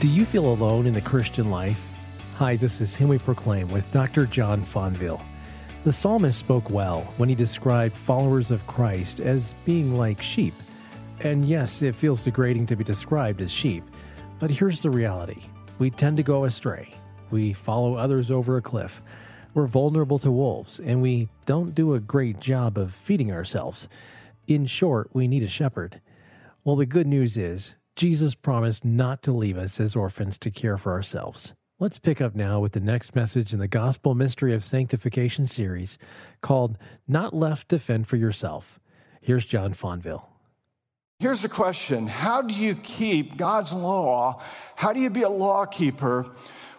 Do you feel alone in the Christian life? Hi, this is Him We Proclaim with Dr. John Fonville. The psalmist spoke well when he described followers of Christ as being like sheep. And yes, it feels degrading to be described as sheep, but here's the reality we tend to go astray. We follow others over a cliff. We're vulnerable to wolves, and we don't do a great job of feeding ourselves. In short, we need a shepherd. Well, the good news is Jesus promised not to leave us as orphans to care for ourselves. Let's pick up now with the next message in the Gospel Mystery of Sanctification series called Not Left to Fend for Yourself. Here's John Fonville. Here's the question How do you keep God's law? How do you be a law keeper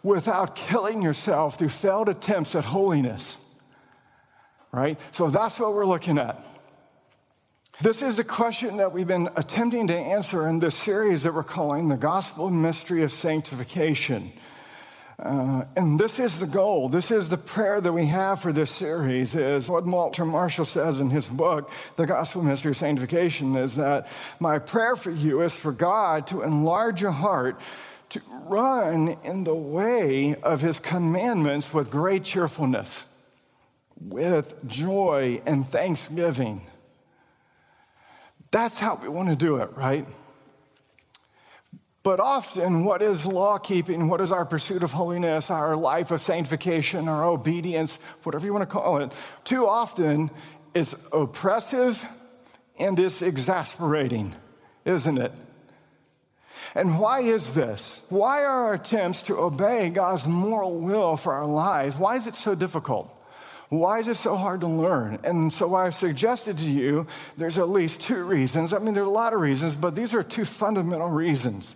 without killing yourself through failed attempts at holiness? Right? So that's what we're looking at. This is a question that we've been attempting to answer in this series that we're calling the Gospel Mystery of Sanctification. Uh, and this is the goal. This is the prayer that we have for this series. Is what Walter Marshall says in his book, The Gospel Mystery of Sanctification, is that my prayer for you is for God to enlarge your heart to run in the way of His commandments with great cheerfulness, with joy and thanksgiving. That's how we want to do it, right? But often, what is law keeping? What is our pursuit of holiness, our life of sanctification, our obedience, whatever you want to call it? Too often, it's oppressive and it's exasperating, isn't it? And why is this? Why are our attempts to obey God's moral will for our lives, why is it so difficult? Why is it so hard to learn? And so I've suggested to you there's at least two reasons. I mean, there are a lot of reasons, but these are two fundamental reasons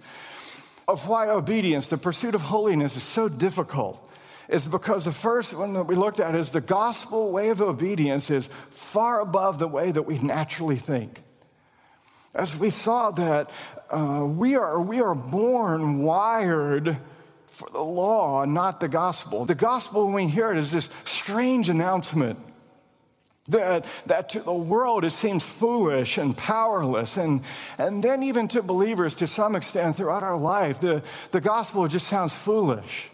of why obedience, the pursuit of holiness, is so difficult. Is because the first one that we looked at is the gospel way of obedience is far above the way that we naturally think. As we saw that uh, we, are, we are born wired for the law, not the gospel. The gospel, when we hear it, is this strange announcement that, that to the world it seems foolish and powerless. And, and then, even to believers, to some extent, throughout our life, the, the gospel just sounds foolish.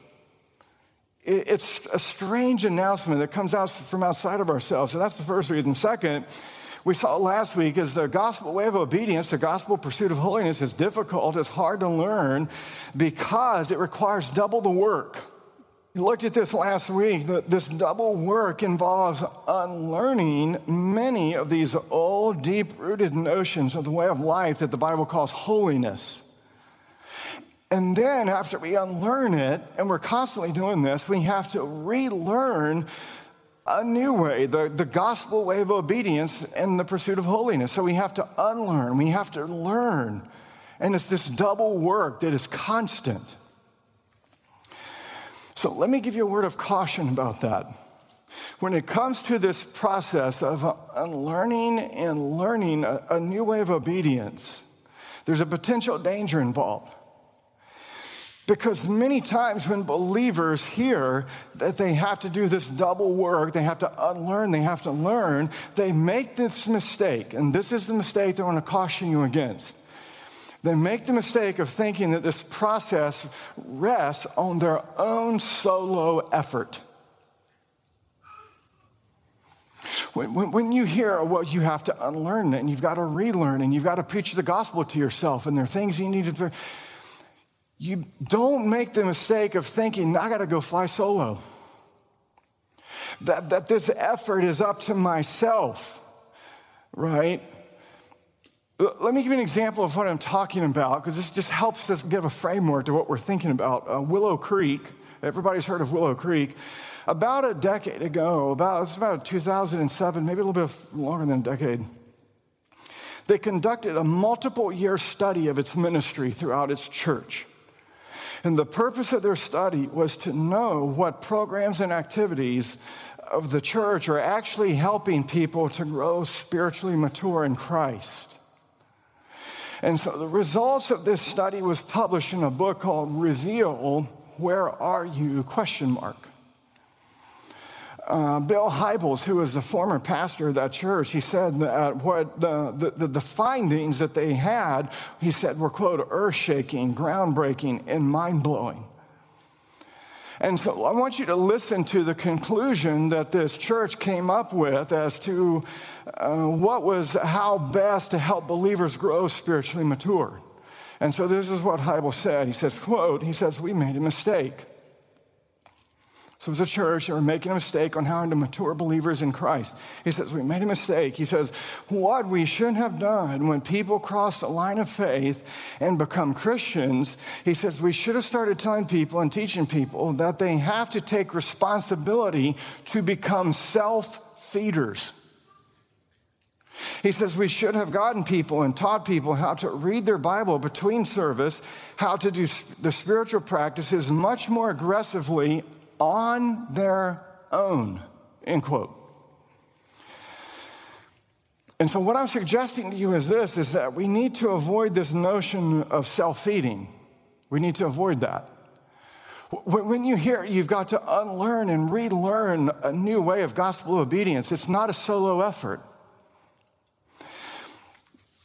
It, it's a strange announcement that comes out from outside of ourselves. So that's the first reason. Second, we saw last week is the gospel way of obedience, the gospel pursuit of holiness is difficult, it's hard to learn because it requires double the work. We looked at this last week. This double work involves unlearning many of these old, deep rooted notions of the way of life that the Bible calls holiness. And then, after we unlearn it, and we're constantly doing this, we have to relearn a new way, the, the gospel way of obedience and the pursuit of holiness. So we have to unlearn, we have to learn. And it's this double work that is constant. So let me give you a word of caution about that. When it comes to this process of unlearning and learning a, a new way of obedience, there's a potential danger involved. Because many times when believers hear that they have to do this double work, they have to unlearn, they have to learn, they make this mistake. And this is the mistake that I want to caution you against. They make the mistake of thinking that this process rests on their own solo effort. When, when, when, you hear what you have to unlearn and you've got to relearn and you've got to preach the gospel to yourself and there are things you need to you don't make the mistake of thinking, I got to go fly solo. That, that this effort is up to myself, right? Let me give you an example of what I'm talking about because this just helps us give a framework to what we're thinking about. Uh, Willow Creek, everybody's heard of Willow Creek. About a decade ago, about it's about 2007, maybe a little bit longer than a decade. They conducted a multiple year study of its ministry throughout its church. And the purpose of their study was to know what programs and activities of the church are actually helping people to grow spiritually mature in Christ. And so the results of this study was published in a book called Reveal, Where Are You? question mark. Uh, Bill Hybels, who was the former pastor of that church, he said that what the, the, the findings that they had, he said, were, quote, earth shaking, groundbreaking, and mind blowing. And so I want you to listen to the conclusion that this church came up with as to uh, what was how best to help believers grow spiritually mature. And so this is what Hybels said. He says, quote, he says, we made a mistake. So as a church, were making a mistake on how to mature believers in Christ. He says, we made a mistake. He says, what we should have done when people cross the line of faith and become Christians, he says, we should have started telling people and teaching people that they have to take responsibility to become self-feeders. He says we should have gotten people and taught people how to read their Bible between service, how to do the spiritual practices much more aggressively on their own, end quote. And so what I'm suggesting to you is this, is that we need to avoid this notion of self-feeding. We need to avoid that. When you hear it, you've got to unlearn and relearn a new way of gospel obedience, it's not a solo effort.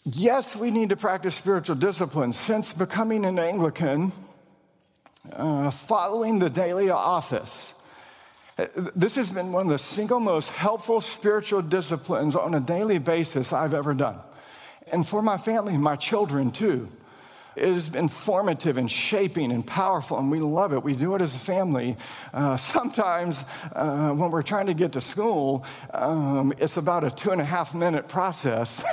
Yes, we need to practice spiritual disciplines. Since becoming an Anglican, uh, following the daily office. This has been one of the single most helpful spiritual disciplines on a daily basis I've ever done. And for my family, my children too. It has been formative and shaping and powerful, and we love it. We do it as a family. Uh, sometimes, uh, when we're trying to get to school, um, it's about a two and a half minute process.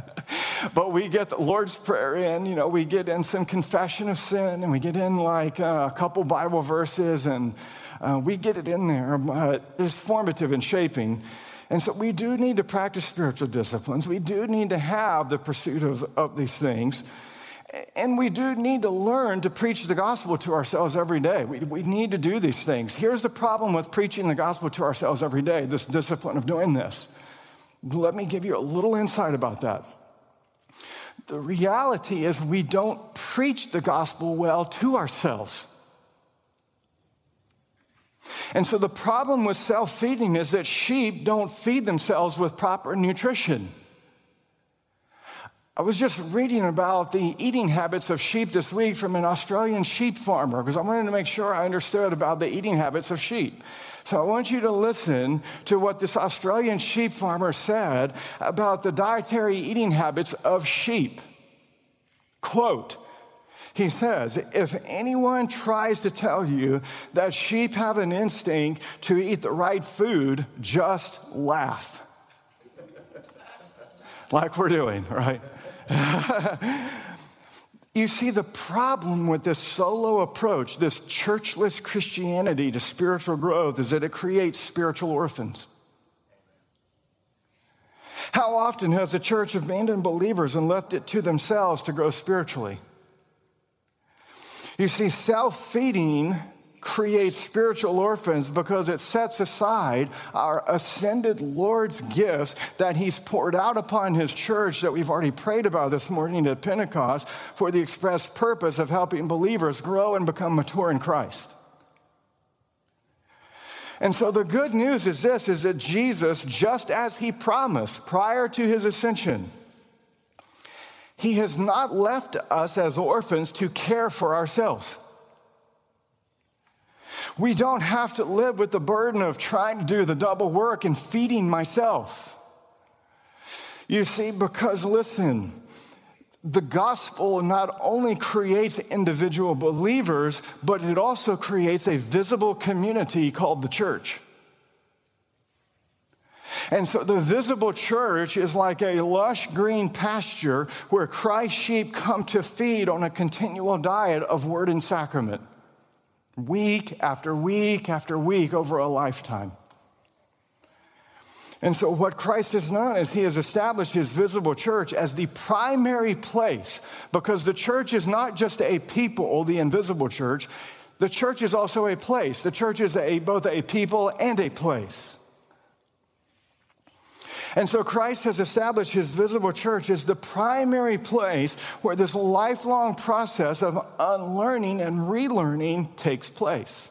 but we get the Lord's Prayer in, you know, we get in some confession of sin, and we get in like uh, a couple Bible verses, and uh, we get it in there. But it's formative and shaping. And so we do need to practice spiritual disciplines. We do need to have the pursuit of, of these things. And we do need to learn to preach the gospel to ourselves every day. We, we need to do these things. Here's the problem with preaching the gospel to ourselves every day this discipline of doing this. Let me give you a little insight about that. The reality is, we don't preach the gospel well to ourselves. And so, the problem with self feeding is that sheep don't feed themselves with proper nutrition. I was just reading about the eating habits of sheep this week from an Australian sheep farmer because I wanted to make sure I understood about the eating habits of sheep. So I want you to listen to what this Australian sheep farmer said about the dietary eating habits of sheep. Quote, he says, if anyone tries to tell you that sheep have an instinct to eat the right food, just laugh. like we're doing, right? you see, the problem with this solo approach, this churchless Christianity to spiritual growth, is that it creates spiritual orphans. How often has the church abandoned believers and left it to themselves to grow spiritually? You see, self feeding creates spiritual orphans because it sets aside our ascended Lord's gifts that He's poured out upon His church that we've already prayed about this morning at Pentecost for the express purpose of helping believers grow and become mature in Christ. And so the good news is this is that Jesus, just as he promised prior to his ascension, he has not left us as orphans to care for ourselves. We don't have to live with the burden of trying to do the double work and feeding myself. You see, because listen, the gospel not only creates individual believers, but it also creates a visible community called the church. And so the visible church is like a lush green pasture where Christ's sheep come to feed on a continual diet of word and sacrament week after week after week over a lifetime. And so, what Christ has done is he has established his visible church as the primary place because the church is not just a people, the invisible church. The church is also a place. The church is a, both a people and a place. And so Christ has established his visible church as the primary place where this lifelong process of unlearning and relearning takes place.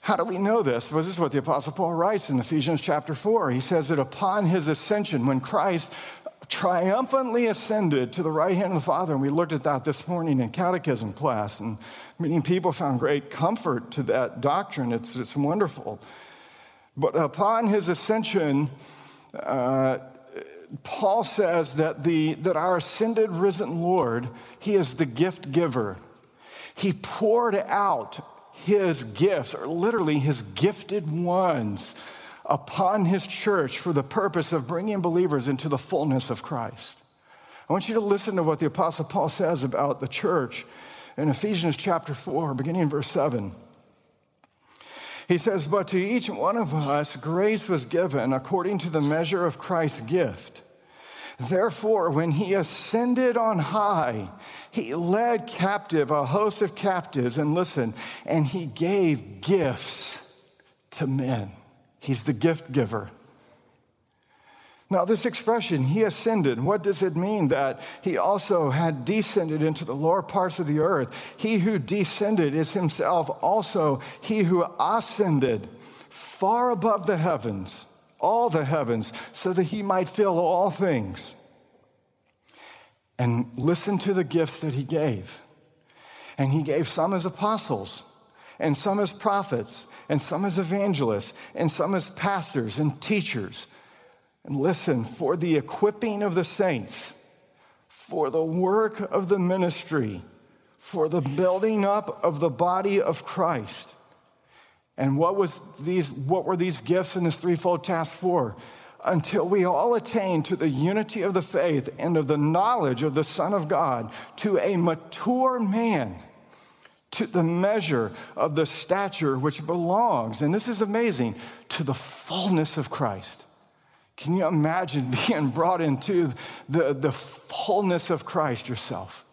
How do we know this? Well, this is what the Apostle Paul writes in Ephesians chapter 4. He says that upon his ascension, when Christ triumphantly ascended to the right hand of the Father, and we looked at that this morning in catechism class, and many people found great comfort to that doctrine. It's, it's wonderful. But upon his ascension, uh, Paul says that, the, that our ascended, risen Lord, he is the gift giver. He poured out his gifts, or literally his gifted ones, upon his church for the purpose of bringing believers into the fullness of Christ. I want you to listen to what the Apostle Paul says about the church in Ephesians chapter 4, beginning in verse 7. He says, But to each one of us grace was given according to the measure of Christ's gift. Therefore, when he ascended on high, he led captive a host of captives, and listen, and he gave gifts to men. He's the gift giver. Now, this expression, he ascended, what does it mean? That he also had descended into the lower parts of the earth. He who descended is himself also he who ascended far above the heavens all the heavens, so that he might fill all things. And listen to the gifts that he gave. And he gave some as apostles, and some as prophets, and some as evangelists, and some as pastors and teachers. And listen, for the equipping of the saints, for the work of the ministry, for the building up of the body of Christ and what, was these, what were these gifts in this threefold task for? Until we all attain to the unity of the faith and of the knowledge of the Son of God, to a mature man, to the measure of the stature which belongs, and this is amazing, to the fullness of Christ. Can you imagine being brought into the, the fullness of Christ yourself?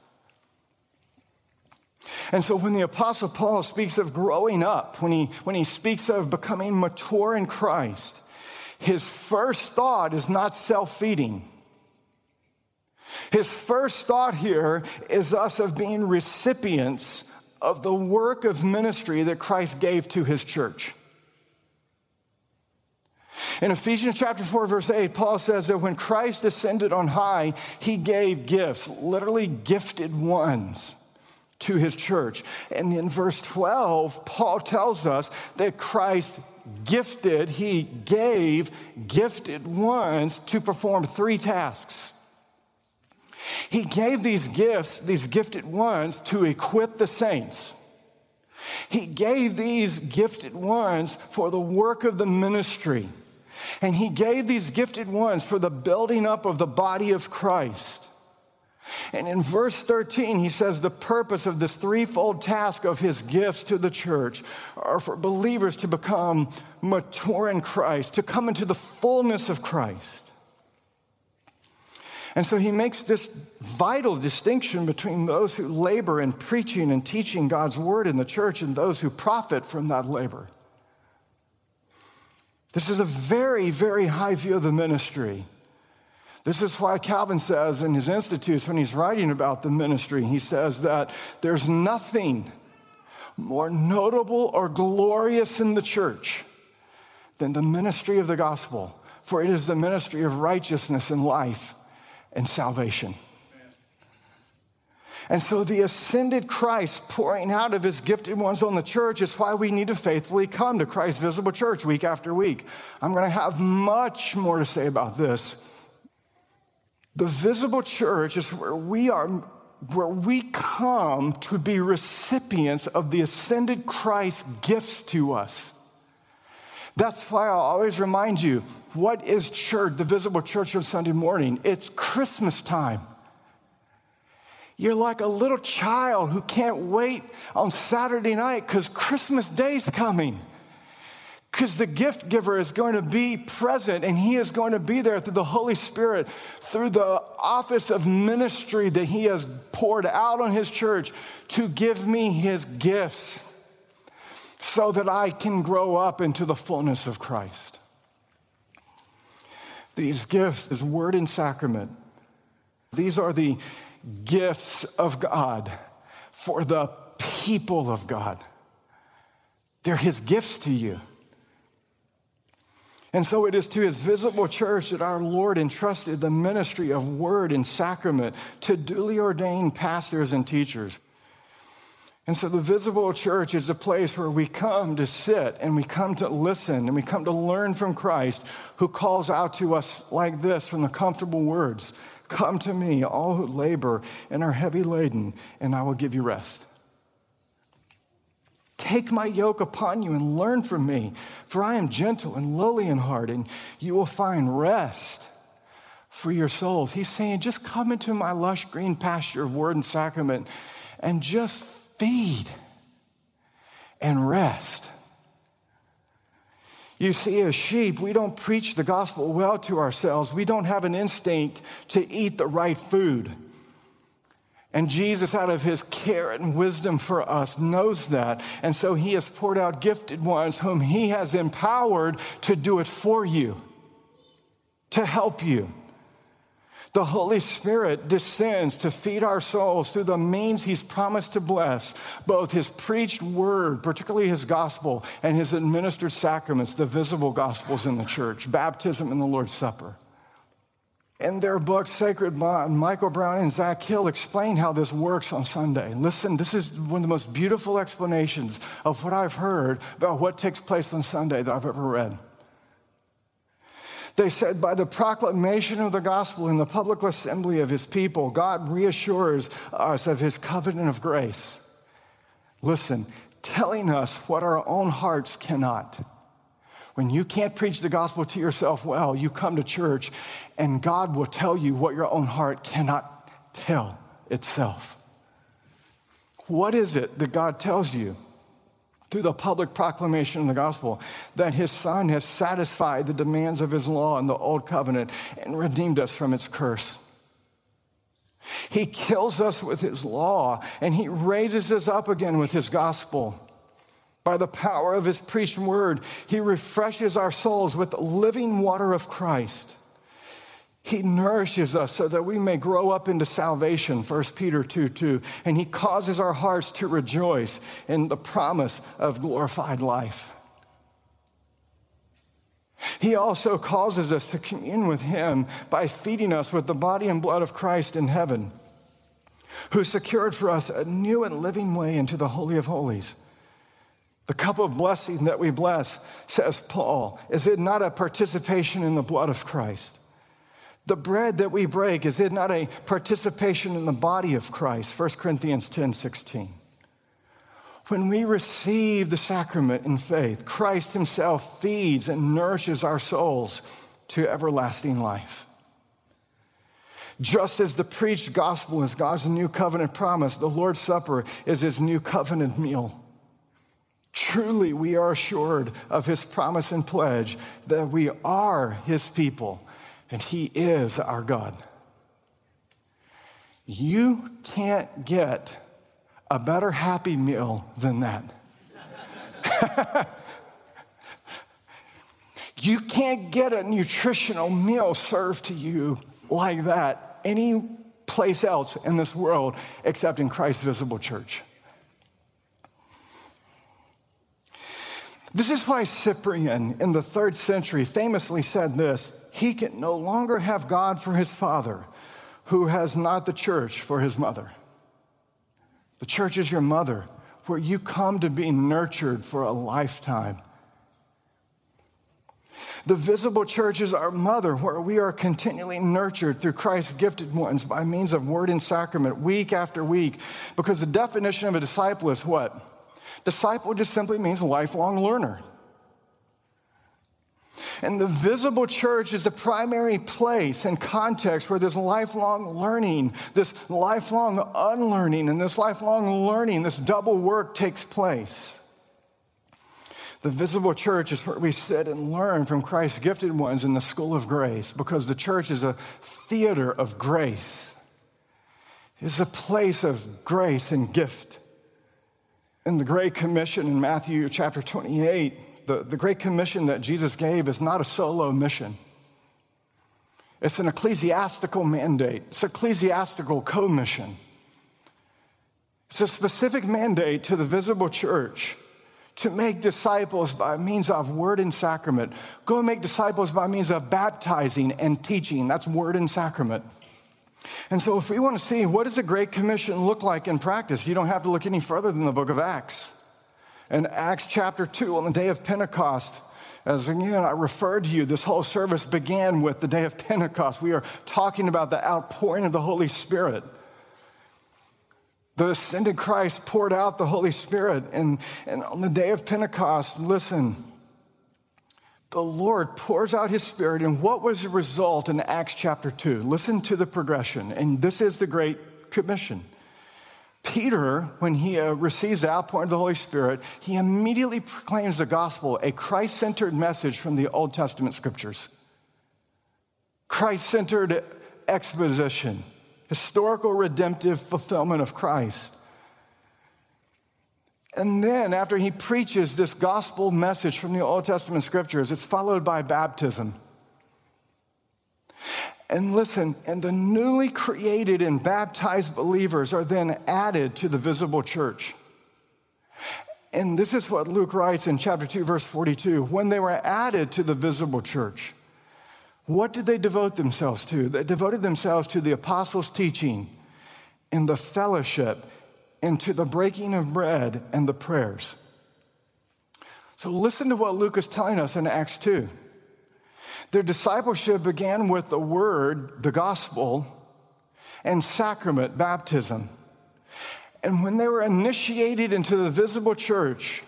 And so when the Apostle Paul speaks of growing up, when he, when he speaks of becoming mature in Christ, his first thought is not self feeding. His first thought here is us of being recipients of the work of ministry that Christ gave to his church. In Ephesians chapter 4, verse 8, Paul says that when Christ ascended on high, he gave gifts, literally gifted ones to his church. And in verse 12, Paul tells us that Christ gifted, he gave gifted ones to perform three tasks. He gave these gifts, these gifted ones, to equip the saints. He gave these gifted ones for the work of the ministry. And he gave these gifted ones for the building up of the body of Christ. And in verse 13, he says the purpose of this threefold task of his gifts to the church are for believers to become mature in Christ, to come into the fullness of Christ. And so he makes this vital distinction between those who labor in preaching and teaching God's word in the church and those who profit from that labor. This is a very, very high view of the ministry. This is why Calvin says in his Institutes, when he's writing about the ministry, he says that there's nothing more notable or glorious in the church than the ministry of the gospel, for it is the ministry of righteousness and life and salvation. And so the ascended Christ pouring out of his gifted ones on the church is why we need to faithfully come to Christ's visible church week after week. I'm going to have much more to say about this the visible church is where we are, where we come to be recipients of the ascended Christ's gifts to us. That's why I always remind you what is church, the visible church of Sunday morning? It's Christmas time. You're like a little child who can't wait on Saturday night because Christmas Day's coming. Because the gift giver is going to be present and he is going to be there through the Holy Spirit, through the office of ministry that he has poured out on his church to give me his gifts so that I can grow up into the fullness of Christ. These gifts, is word and sacrament, these are the gifts of God for the people of God. they're his gifts to you. And so it is to his visible church that our Lord entrusted the ministry of word and sacrament to duly ordained pastors and teachers. And so the visible church is a place where we come to sit and we come to listen and we come to learn from Christ who calls out to us like this from the comfortable words Come to me, all who labor and are heavy laden, and I will give you rest. Take my yoke upon you and learn from me, for I am gentle and lowly in heart, and you will find rest for your souls. He's saying, just come into my lush green pasture of word and sacrament and just feed and rest. You see, as sheep, we don't preach the gospel well to ourselves. We don't have an instinct to eat the right food. And Jesus, out of his care and wisdom for us, knows that. And so he has poured out gifted ones whom he has empowered to do it for you, to help you. The Holy Spirit descends to feed our souls through the means He's promised to bless, both His preached word, particularly His gospel, and His administered sacraments, the visible gospels in the church, baptism and the Lord's Supper. In their book, Sacred Bond, Michael Brown and Zach Keele explain how this works on Sunday. Listen, this is one of the most beautiful explanations of what I've heard about what takes place on Sunday that I've ever read. They said, by the proclamation of the gospel in the public assembly of his people, God reassures us of his covenant of grace. Listen, telling us what our own hearts cannot. When you can't preach the gospel to yourself well, you come to church and God will tell you what your own heart cannot tell itself. What is it that God tells you through the public proclamation of the gospel that his son has satisfied the demands of his law in the old covenant and redeemed us from its curse? He kills us with his law and he raises us up again with his gospel. By the power of his preached word, he refreshes our souls with the living water of Christ. He nourishes us so that we may grow up into salvation, 1 Peter 2 2. And he causes our hearts to rejoice in the promise of glorified life. He also causes us to commune with him by feeding us with the body and blood of Christ in heaven, who secured for us a new and living way into the Holy of Holies the cup of blessing that we bless, says Paul, is it not a participation in the blood of Christ? The bread that we break, is it not a participation in the body of Christ? 1 Corinthians 10 16. When we receive the sacrament in faith, Christ Himself feeds and nourishes our souls to everlasting life. Just as the preached gospel is God's new covenant promise, the Lord's Supper is His new covenant meal. Truly, we are assured of his promise and pledge that we are his people and he is our God. You can't get a better happy meal than that. you can't get a nutritional meal served to you like that any place else in this world except in Christ's visible church. This is why Cyprian in the third century famously said this He can no longer have God for his father who has not the church for his mother. The church is your mother, where you come to be nurtured for a lifetime. The visible church is our mother, where we are continually nurtured through Christ's gifted ones by means of word and sacrament, week after week. Because the definition of a disciple is what? Disciple just simply means lifelong learner. And the visible church is the primary place and context where this lifelong learning, this lifelong unlearning, and this lifelong learning, this double work takes place. The visible church is where we sit and learn from Christ's gifted ones in the school of grace because the church is a theater of grace. It's a place of grace and gift in the Great Commission in Matthew chapter 28, the, the Great Commission that Jesus gave is not a solo mission. It's an ecclesiastical mandate, it's an ecclesiastical commission. It's a specific mandate to the visible church to make disciples by means of word and sacrament. Go and make disciples by means of baptizing and teaching. That's word and sacrament. And so, if we want to see what does a Great Commission look like in practice, you don't have to look any further than the book of Acts. In Acts chapter 2, on the day of Pentecost, as again I referred to you, this whole service began with the day of Pentecost. We are talking about the outpouring of the Holy Spirit. The ascended Christ poured out the Holy Spirit. And, and on the day of Pentecost, listen, the Lord pours out his Spirit. And what was the result in Acts chapter 2? Listen to the progression. And this is the Great Commission. Peter, when he uh, receives the outpouring of the Holy Spirit, he immediately proclaims the gospel, a Christ centered message from the Old Testament scriptures. Christ centered exposition historical redemptive fulfillment of Christ. And then, after he preaches this gospel message from the Old Testament scriptures, it's followed by baptism. And listen, and the newly created and baptized believers are then added to the visible church. And this is what Luke writes in chapter 2, verse 42 when they were added to the visible church. What did they devote themselves to? They devoted themselves to the apostles' teaching and the fellowship and to the breaking of bread and the prayers. So listen to what Luke is telling us in Acts 2. Their discipleship began with the word, the gospel, and sacrament, baptism. And when they were initiated into the visible church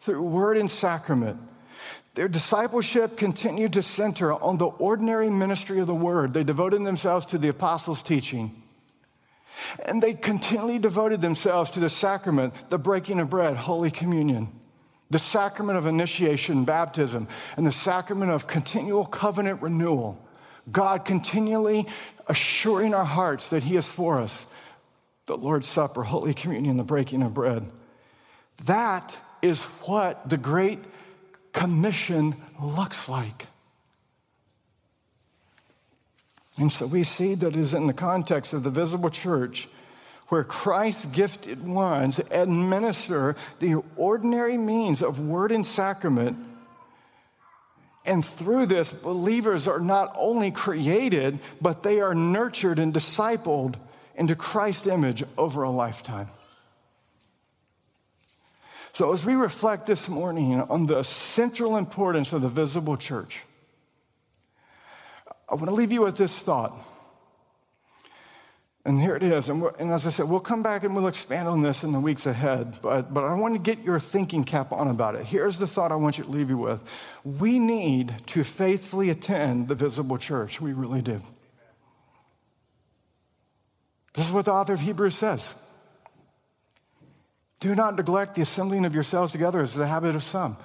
through word and sacrament, their discipleship continued to center on the ordinary ministry of the word. They devoted themselves to the apostles' teaching. And they continually devoted themselves to the sacrament, the breaking of bread, Holy Communion, the sacrament of initiation, baptism, and the sacrament of continual covenant renewal. God continually assuring our hearts that He is for us. The Lord's Supper, Holy Communion, the breaking of bread. That is what the great commission looks like. And so we see that is in the context of the visible church where Christ's gifted ones administer the ordinary means of word and sacrament. And through this, believers are not only created, but they are nurtured and discipled into Christ's image over a lifetime. So, as we reflect this morning on the central importance of the visible church, I want to leave you with this thought. And here it is. And, and, as I said, we'll come back and we'll expand on this in the weeks ahead. But, but I want to get your thinking cap on about it. Here's the thought I want you to leave you with we need to faithfully attend the visible church. We really do. This is what the author of Hebrews says. Do not neglect the assembling of yourselves together as the habit of some.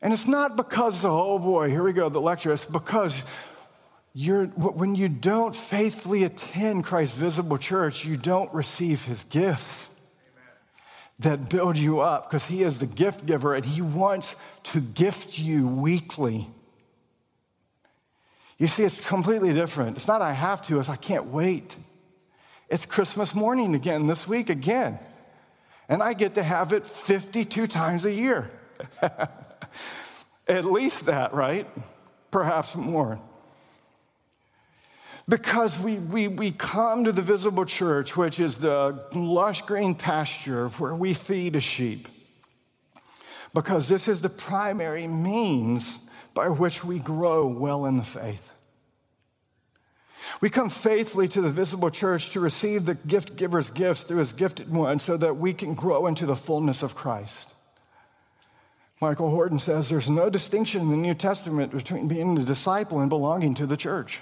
And it's not because, oh boy, here we go, the lecture. It's because you're, when you don't faithfully attend Christ's visible church, you don't receive his gifts that build you up because he is the gift giver and he wants to gift you weekly. You see, it's completely different. It's not I have to, it's I can't wait. It's Christmas morning again, this week again and I get to have it 52 times a year. At least that, right? Perhaps more. Because we, we, we come to the visible church, which is the lush green pasture where we feed a sheep. Because this is the primary means by which we grow well in the faith. We come faithfully to the visible church to receive the gift giver's gifts through his gifted one so that we can grow into the fullness of Christ. Michael Horton says there's no distinction in the New Testament between being a disciple and belonging to the church.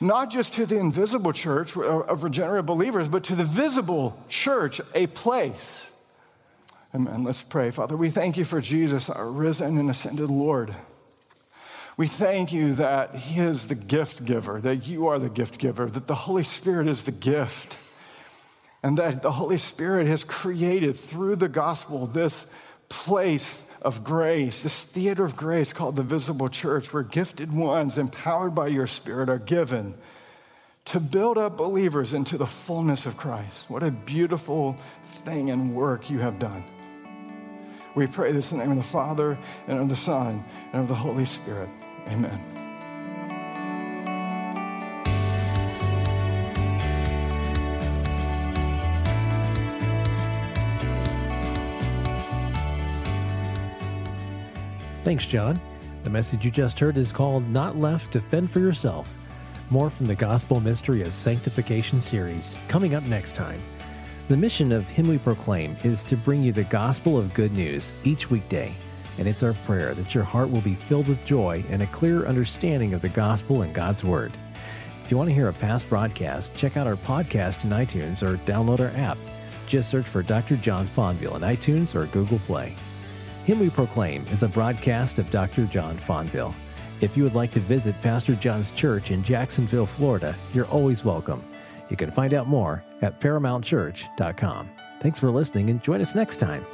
Not just to the invisible church of regenerate believers, but to the visible church, a place. Amen. Let's pray. Father, we thank you for Jesus, our risen and ascended Lord. We thank you that He is the gift giver, that you are the gift giver, that the Holy Spirit is the gift, and that the Holy Spirit has created through the gospel this place of grace, this theater of grace called the visible church, where gifted ones, empowered by your Spirit, are given to build up believers into the fullness of Christ. What a beautiful thing and work you have done. We pray this in the name of the Father, and of the Son, and of the Holy Spirit. Amen. Thanks, John. The message you just heard is called Not Left to Fend for Yourself. More from the Gospel Mystery of Sanctification series coming up next time. The mission of Him We Proclaim is to bring you the gospel of good news each weekday, and it's our prayer that your heart will be filled with joy and a clear understanding of the gospel and God's Word. If you want to hear a past broadcast, check out our podcast in iTunes or download our app. Just search for Dr. John Fonville in iTunes or Google Play. Him We Proclaim is a broadcast of Dr. John Fonville. If you would like to visit Pastor John's church in Jacksonville, Florida, you're always welcome. You can find out more at ParamountChurch.com. Thanks for listening and join us next time.